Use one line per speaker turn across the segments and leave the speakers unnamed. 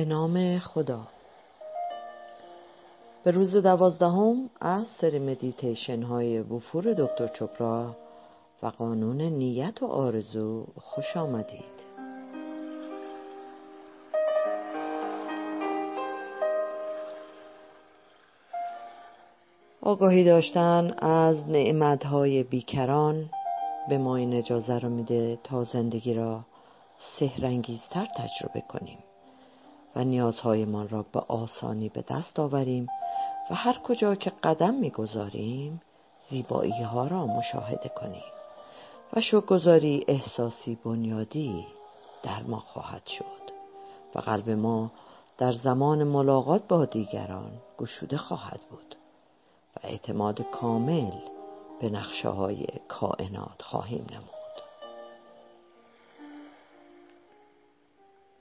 به نام خدا. به روز دوازدهم از سری مدیتیشن های وفور دکتر چوپرا و قانون نیت و آرزو خوش آمدید. آگاهی داشتن از نعمتهای بیکران به ما این اجازه رو میده تا زندگی را سهرنگیزتر تجربه کنیم. و نیازهایمان را به آسانی به دست آوریم و هر کجا که قدم می‌گذاریم زیبایی ها را مشاهده کنیم و شکرگزاری احساسی بنیادی در ما خواهد شد و قلب ما در زمان ملاقات با دیگران گشوده خواهد بود و اعتماد کامل به نقشه های کائنات خواهیم نمود.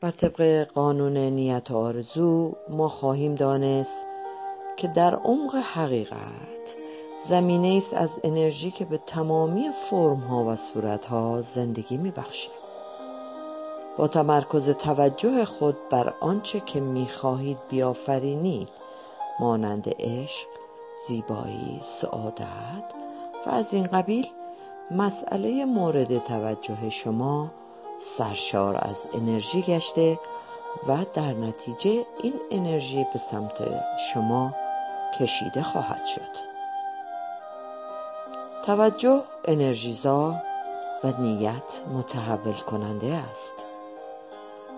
بر طبق قانون نیت آرزو ما خواهیم دانست که در عمق حقیقت زمینه است از انرژی که به تمامی فرم ها و صورت ها زندگی می بخشیم. با تمرکز توجه خود بر آنچه که می خواهید بیافرینید مانند عشق، زیبایی، سعادت و از این قبیل مسئله مورد توجه شما سرشار از انرژی گشته و در نتیجه این انرژی به سمت شما کشیده خواهد شد. توجه انرژیزا و نیت متحول کننده است.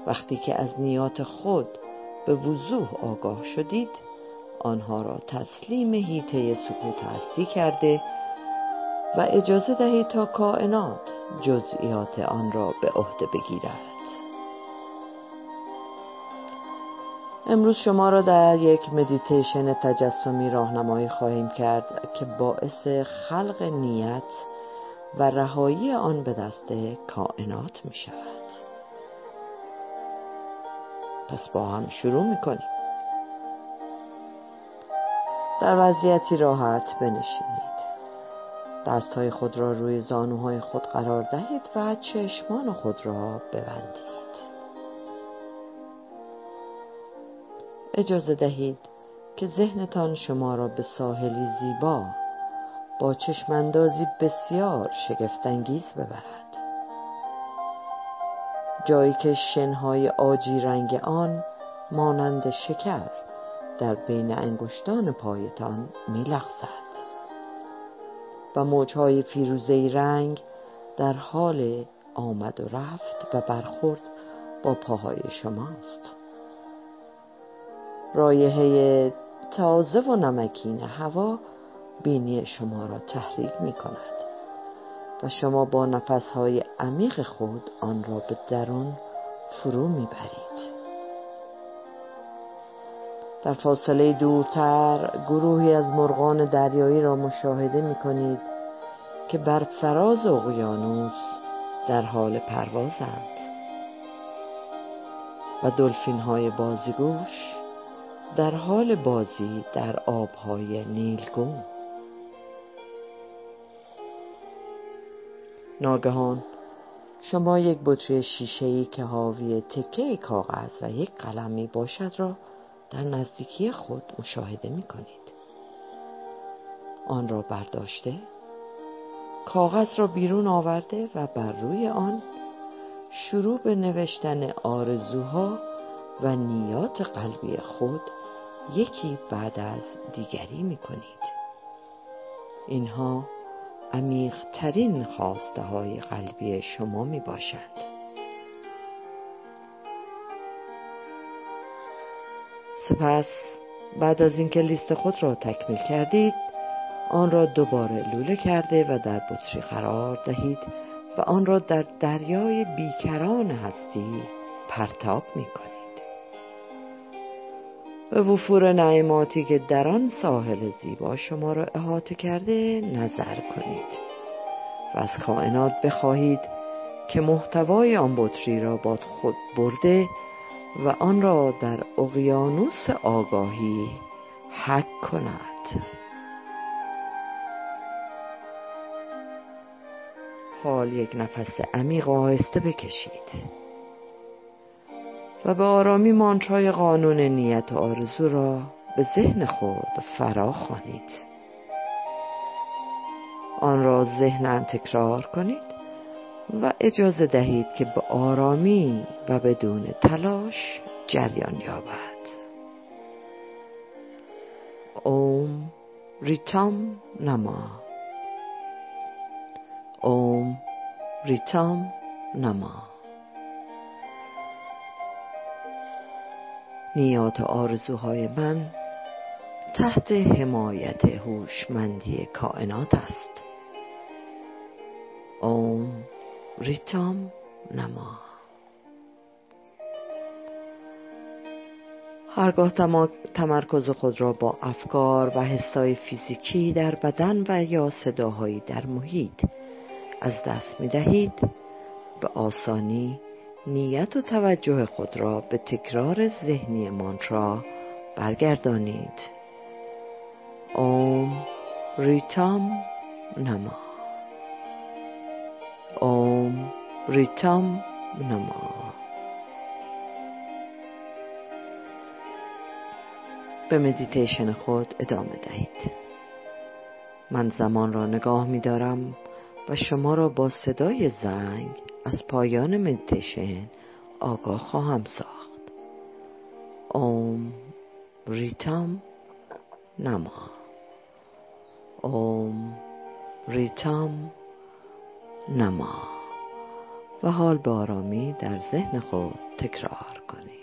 وقتی که از نیات خود به وضوح آگاه شدید آنها را تسلیم هیته سکوت هستی کرده و اجازه دهید تا کائنات جزئیات آن را به عهده بگیرد. امروز شما را در یک مدیتیشن تجسمی راهنمایی خواهیم کرد که باعث خلق نیت و رهایی آن به دست کائنات می شود. پس با هم شروع می کنیم. در وضعیتی راحت بنشینید. دستهای خود را روی زانوهای خود قرار دهید و چشمان خود را ببندید. اجازه دهید که ذهنتان شما را به ساحلی زیبا با چشماندازی بسیار شگفتانگیز ببرد. جایی که شنهای آجی رنگ آن مانند شکر در بین انگشتان پایتان میلغزد. و موجهای فیروزهی رنگ در حال آمد و رفت و برخورد با پاهای شماست رایحه تازه و نمکین هوا بینی شما را تحریک می کند و شما با نفسهای عمیق خود آن را به درون فرو می برید. در فاصله دورتر گروهی از مرغان دریایی را مشاهده می کنید که بر فراز اقیانوس در حال پروازند و دلفین های بازیگوش در حال بازی در آبهای نیلگون. ناگهان شما یک بطری شیشه‌ای که حاوی تکه کاغذ و یک قلم می باشد را در نزدیکی خود مشاهده می کنید. آن را برداشته کاغذ را بیرون آورده و بر روی آن شروع به نوشتن آرزوها و نیات قلبی خود یکی بعد از دیگری می کنید اینها عمیق ترین خواسته های قلبی شما می باشد سپس بعد از اینکه لیست خود را تکمیل کردید آن را دوباره لوله کرده و در بطری قرار دهید و آن را در دریای بیکران هستی پرتاب می کنید به وفور نعماتی که در آن ساحل زیبا شما را احاطه کرده نظر کنید و از کائنات بخواهید که محتوای آن بطری را با خود برده و آن را در اقیانوس آگاهی حک کند. حال یک نفس عمیق و آهسته بکشید و به آرامی مانترای قانون نیت و آرزو را به ذهن خود فرا خوانید. آن را ذهنا تکرار کنید. و اجازه دهید که به آرامی و بدون تلاش جریان یابد. اوم ریتام نما. اوم ریتام نما. نیات آرزوهای من تحت حمایت هوشمندی کائنات است. ریتام نما هرگاه تمرکز خود را با افکار و حسای فیزیکی در بدن و یا صداهایی در محیط از دست می دهید. به آسانی نیت و توجه خود را به تکرار ذهنی مانترا برگردانید. Om Ritam Namah. Om Ritam Namah به مدیتیشن خود ادامه دهید. من زمان را نگاه می دارم و شما را با صدای زنگ از پایان مدیتیشن آگاه خواهم ساخت. Om Ritam Namah Om Ritam Namah و حال به آرامی در ذهن خود تکرار کنید.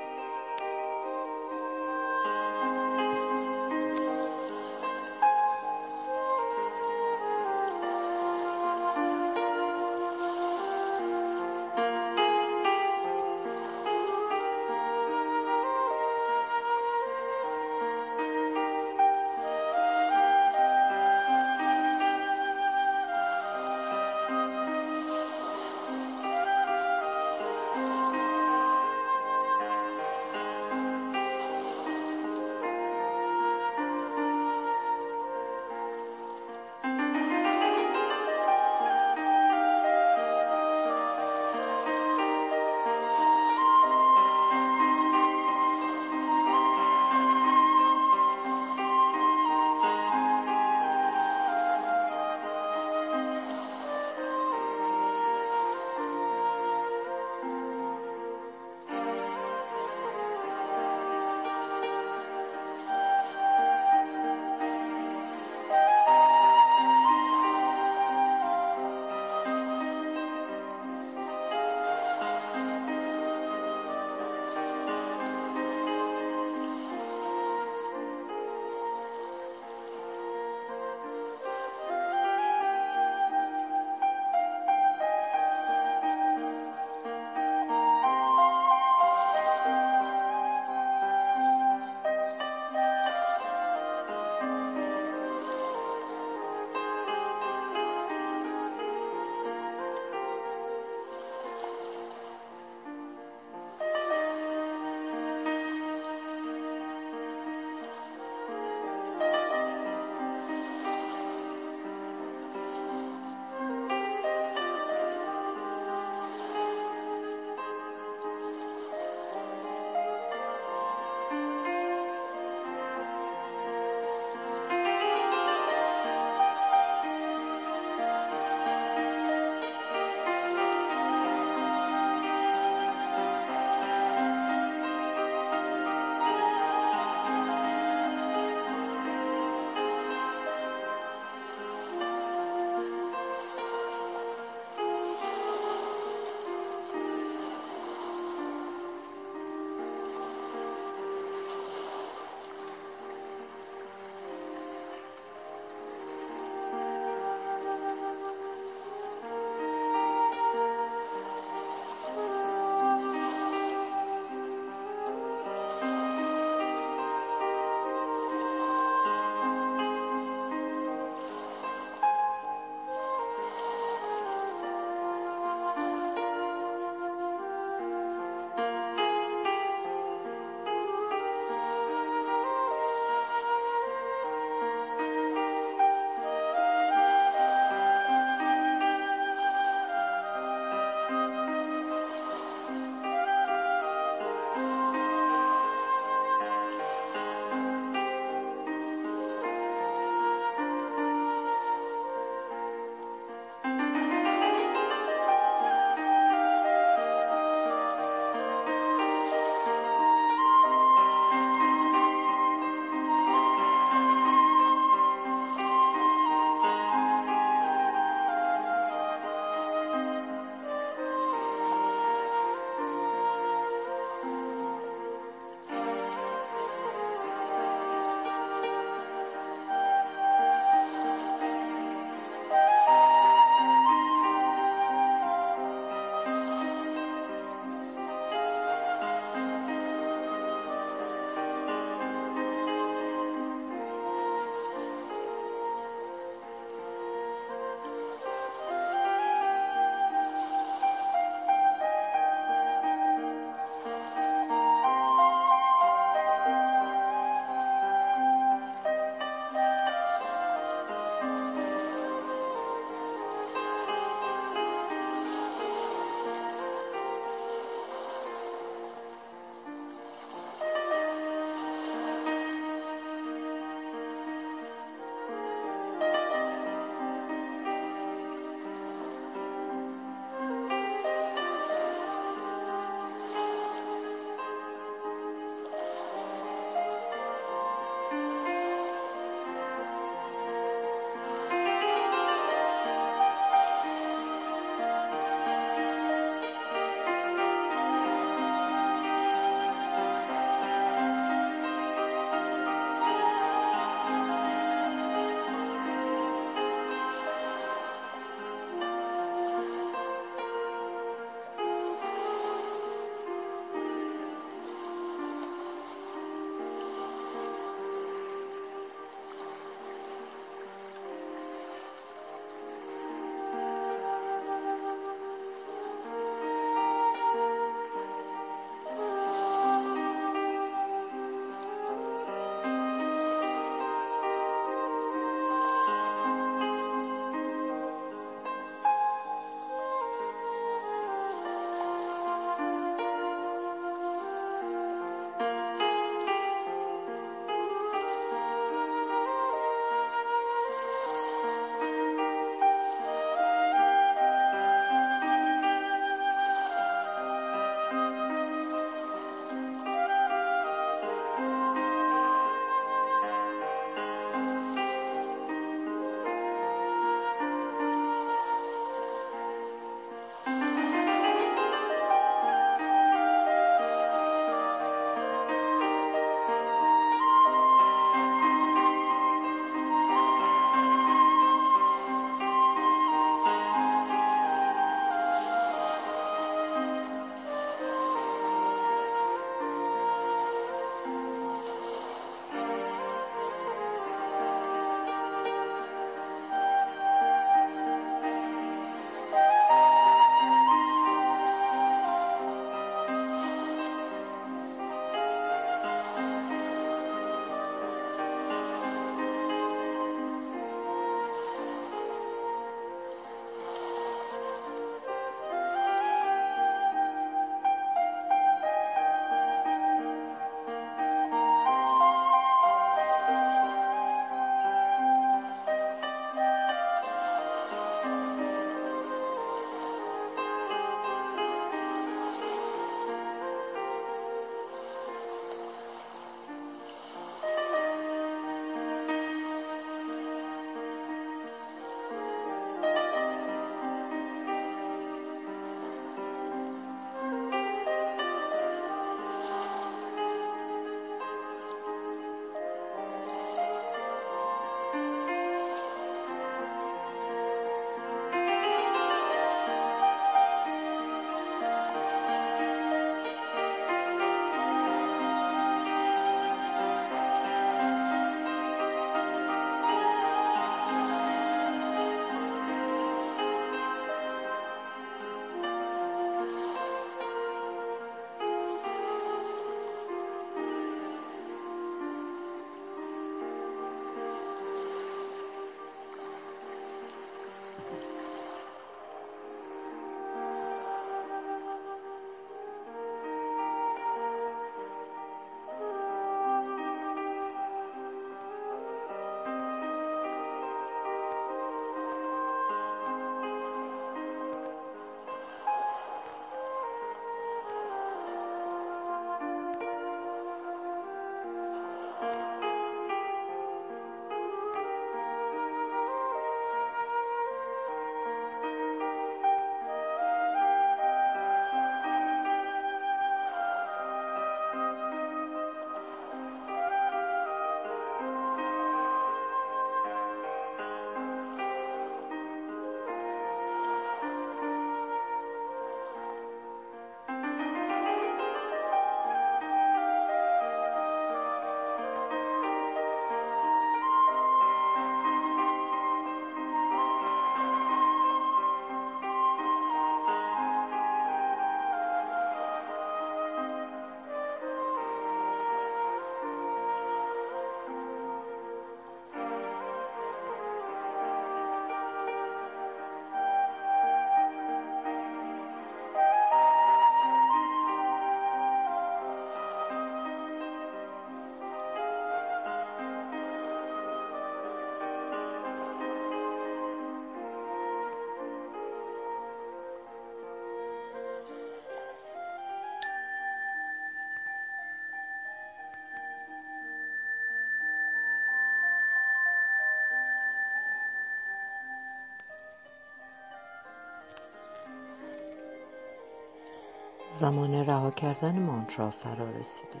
زمان رها کردن مانترا فرا رسیده.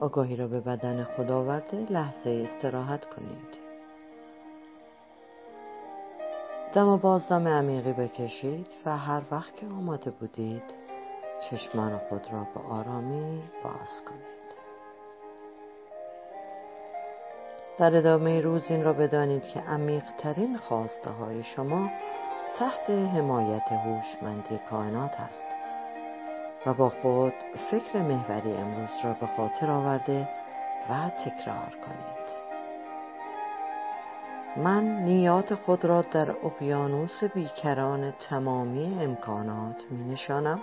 آگاهی را به بدن خود آورده لحظه استراحت کنید. دم و بازدم عمیقی بکشید و هر وقت که آماده بودید چشمان خود را به آرامی باز کنید. در ادامه روز این را بدانید که عمیقترین خواسته های شما تحت حمایت هوشمندی کائنات است و با خود فکر محوری امروز را به خاطر آورده و تکرار کنید. من نیات خود را در اقیانوس بیکران تمامی امکانات می نشانم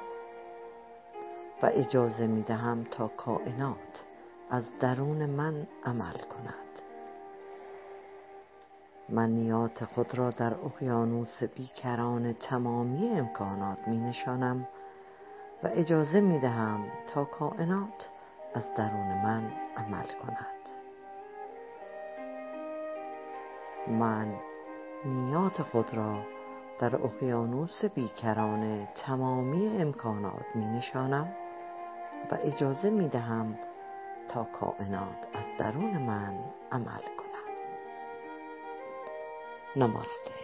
و اجازه می دهم تا کائنات از درون من عمل کند. من نیات خود را در اقیانوس بیکران تمامی امکانات می نشانم و اجازه می دهم تا کائنات از درون من عمل کند. من نیات خود را در اقیانوس بیکران تمامی امکانات می نشانم و اجازه می دهم تا کائنات از درون من عمل کند. नमस्ते।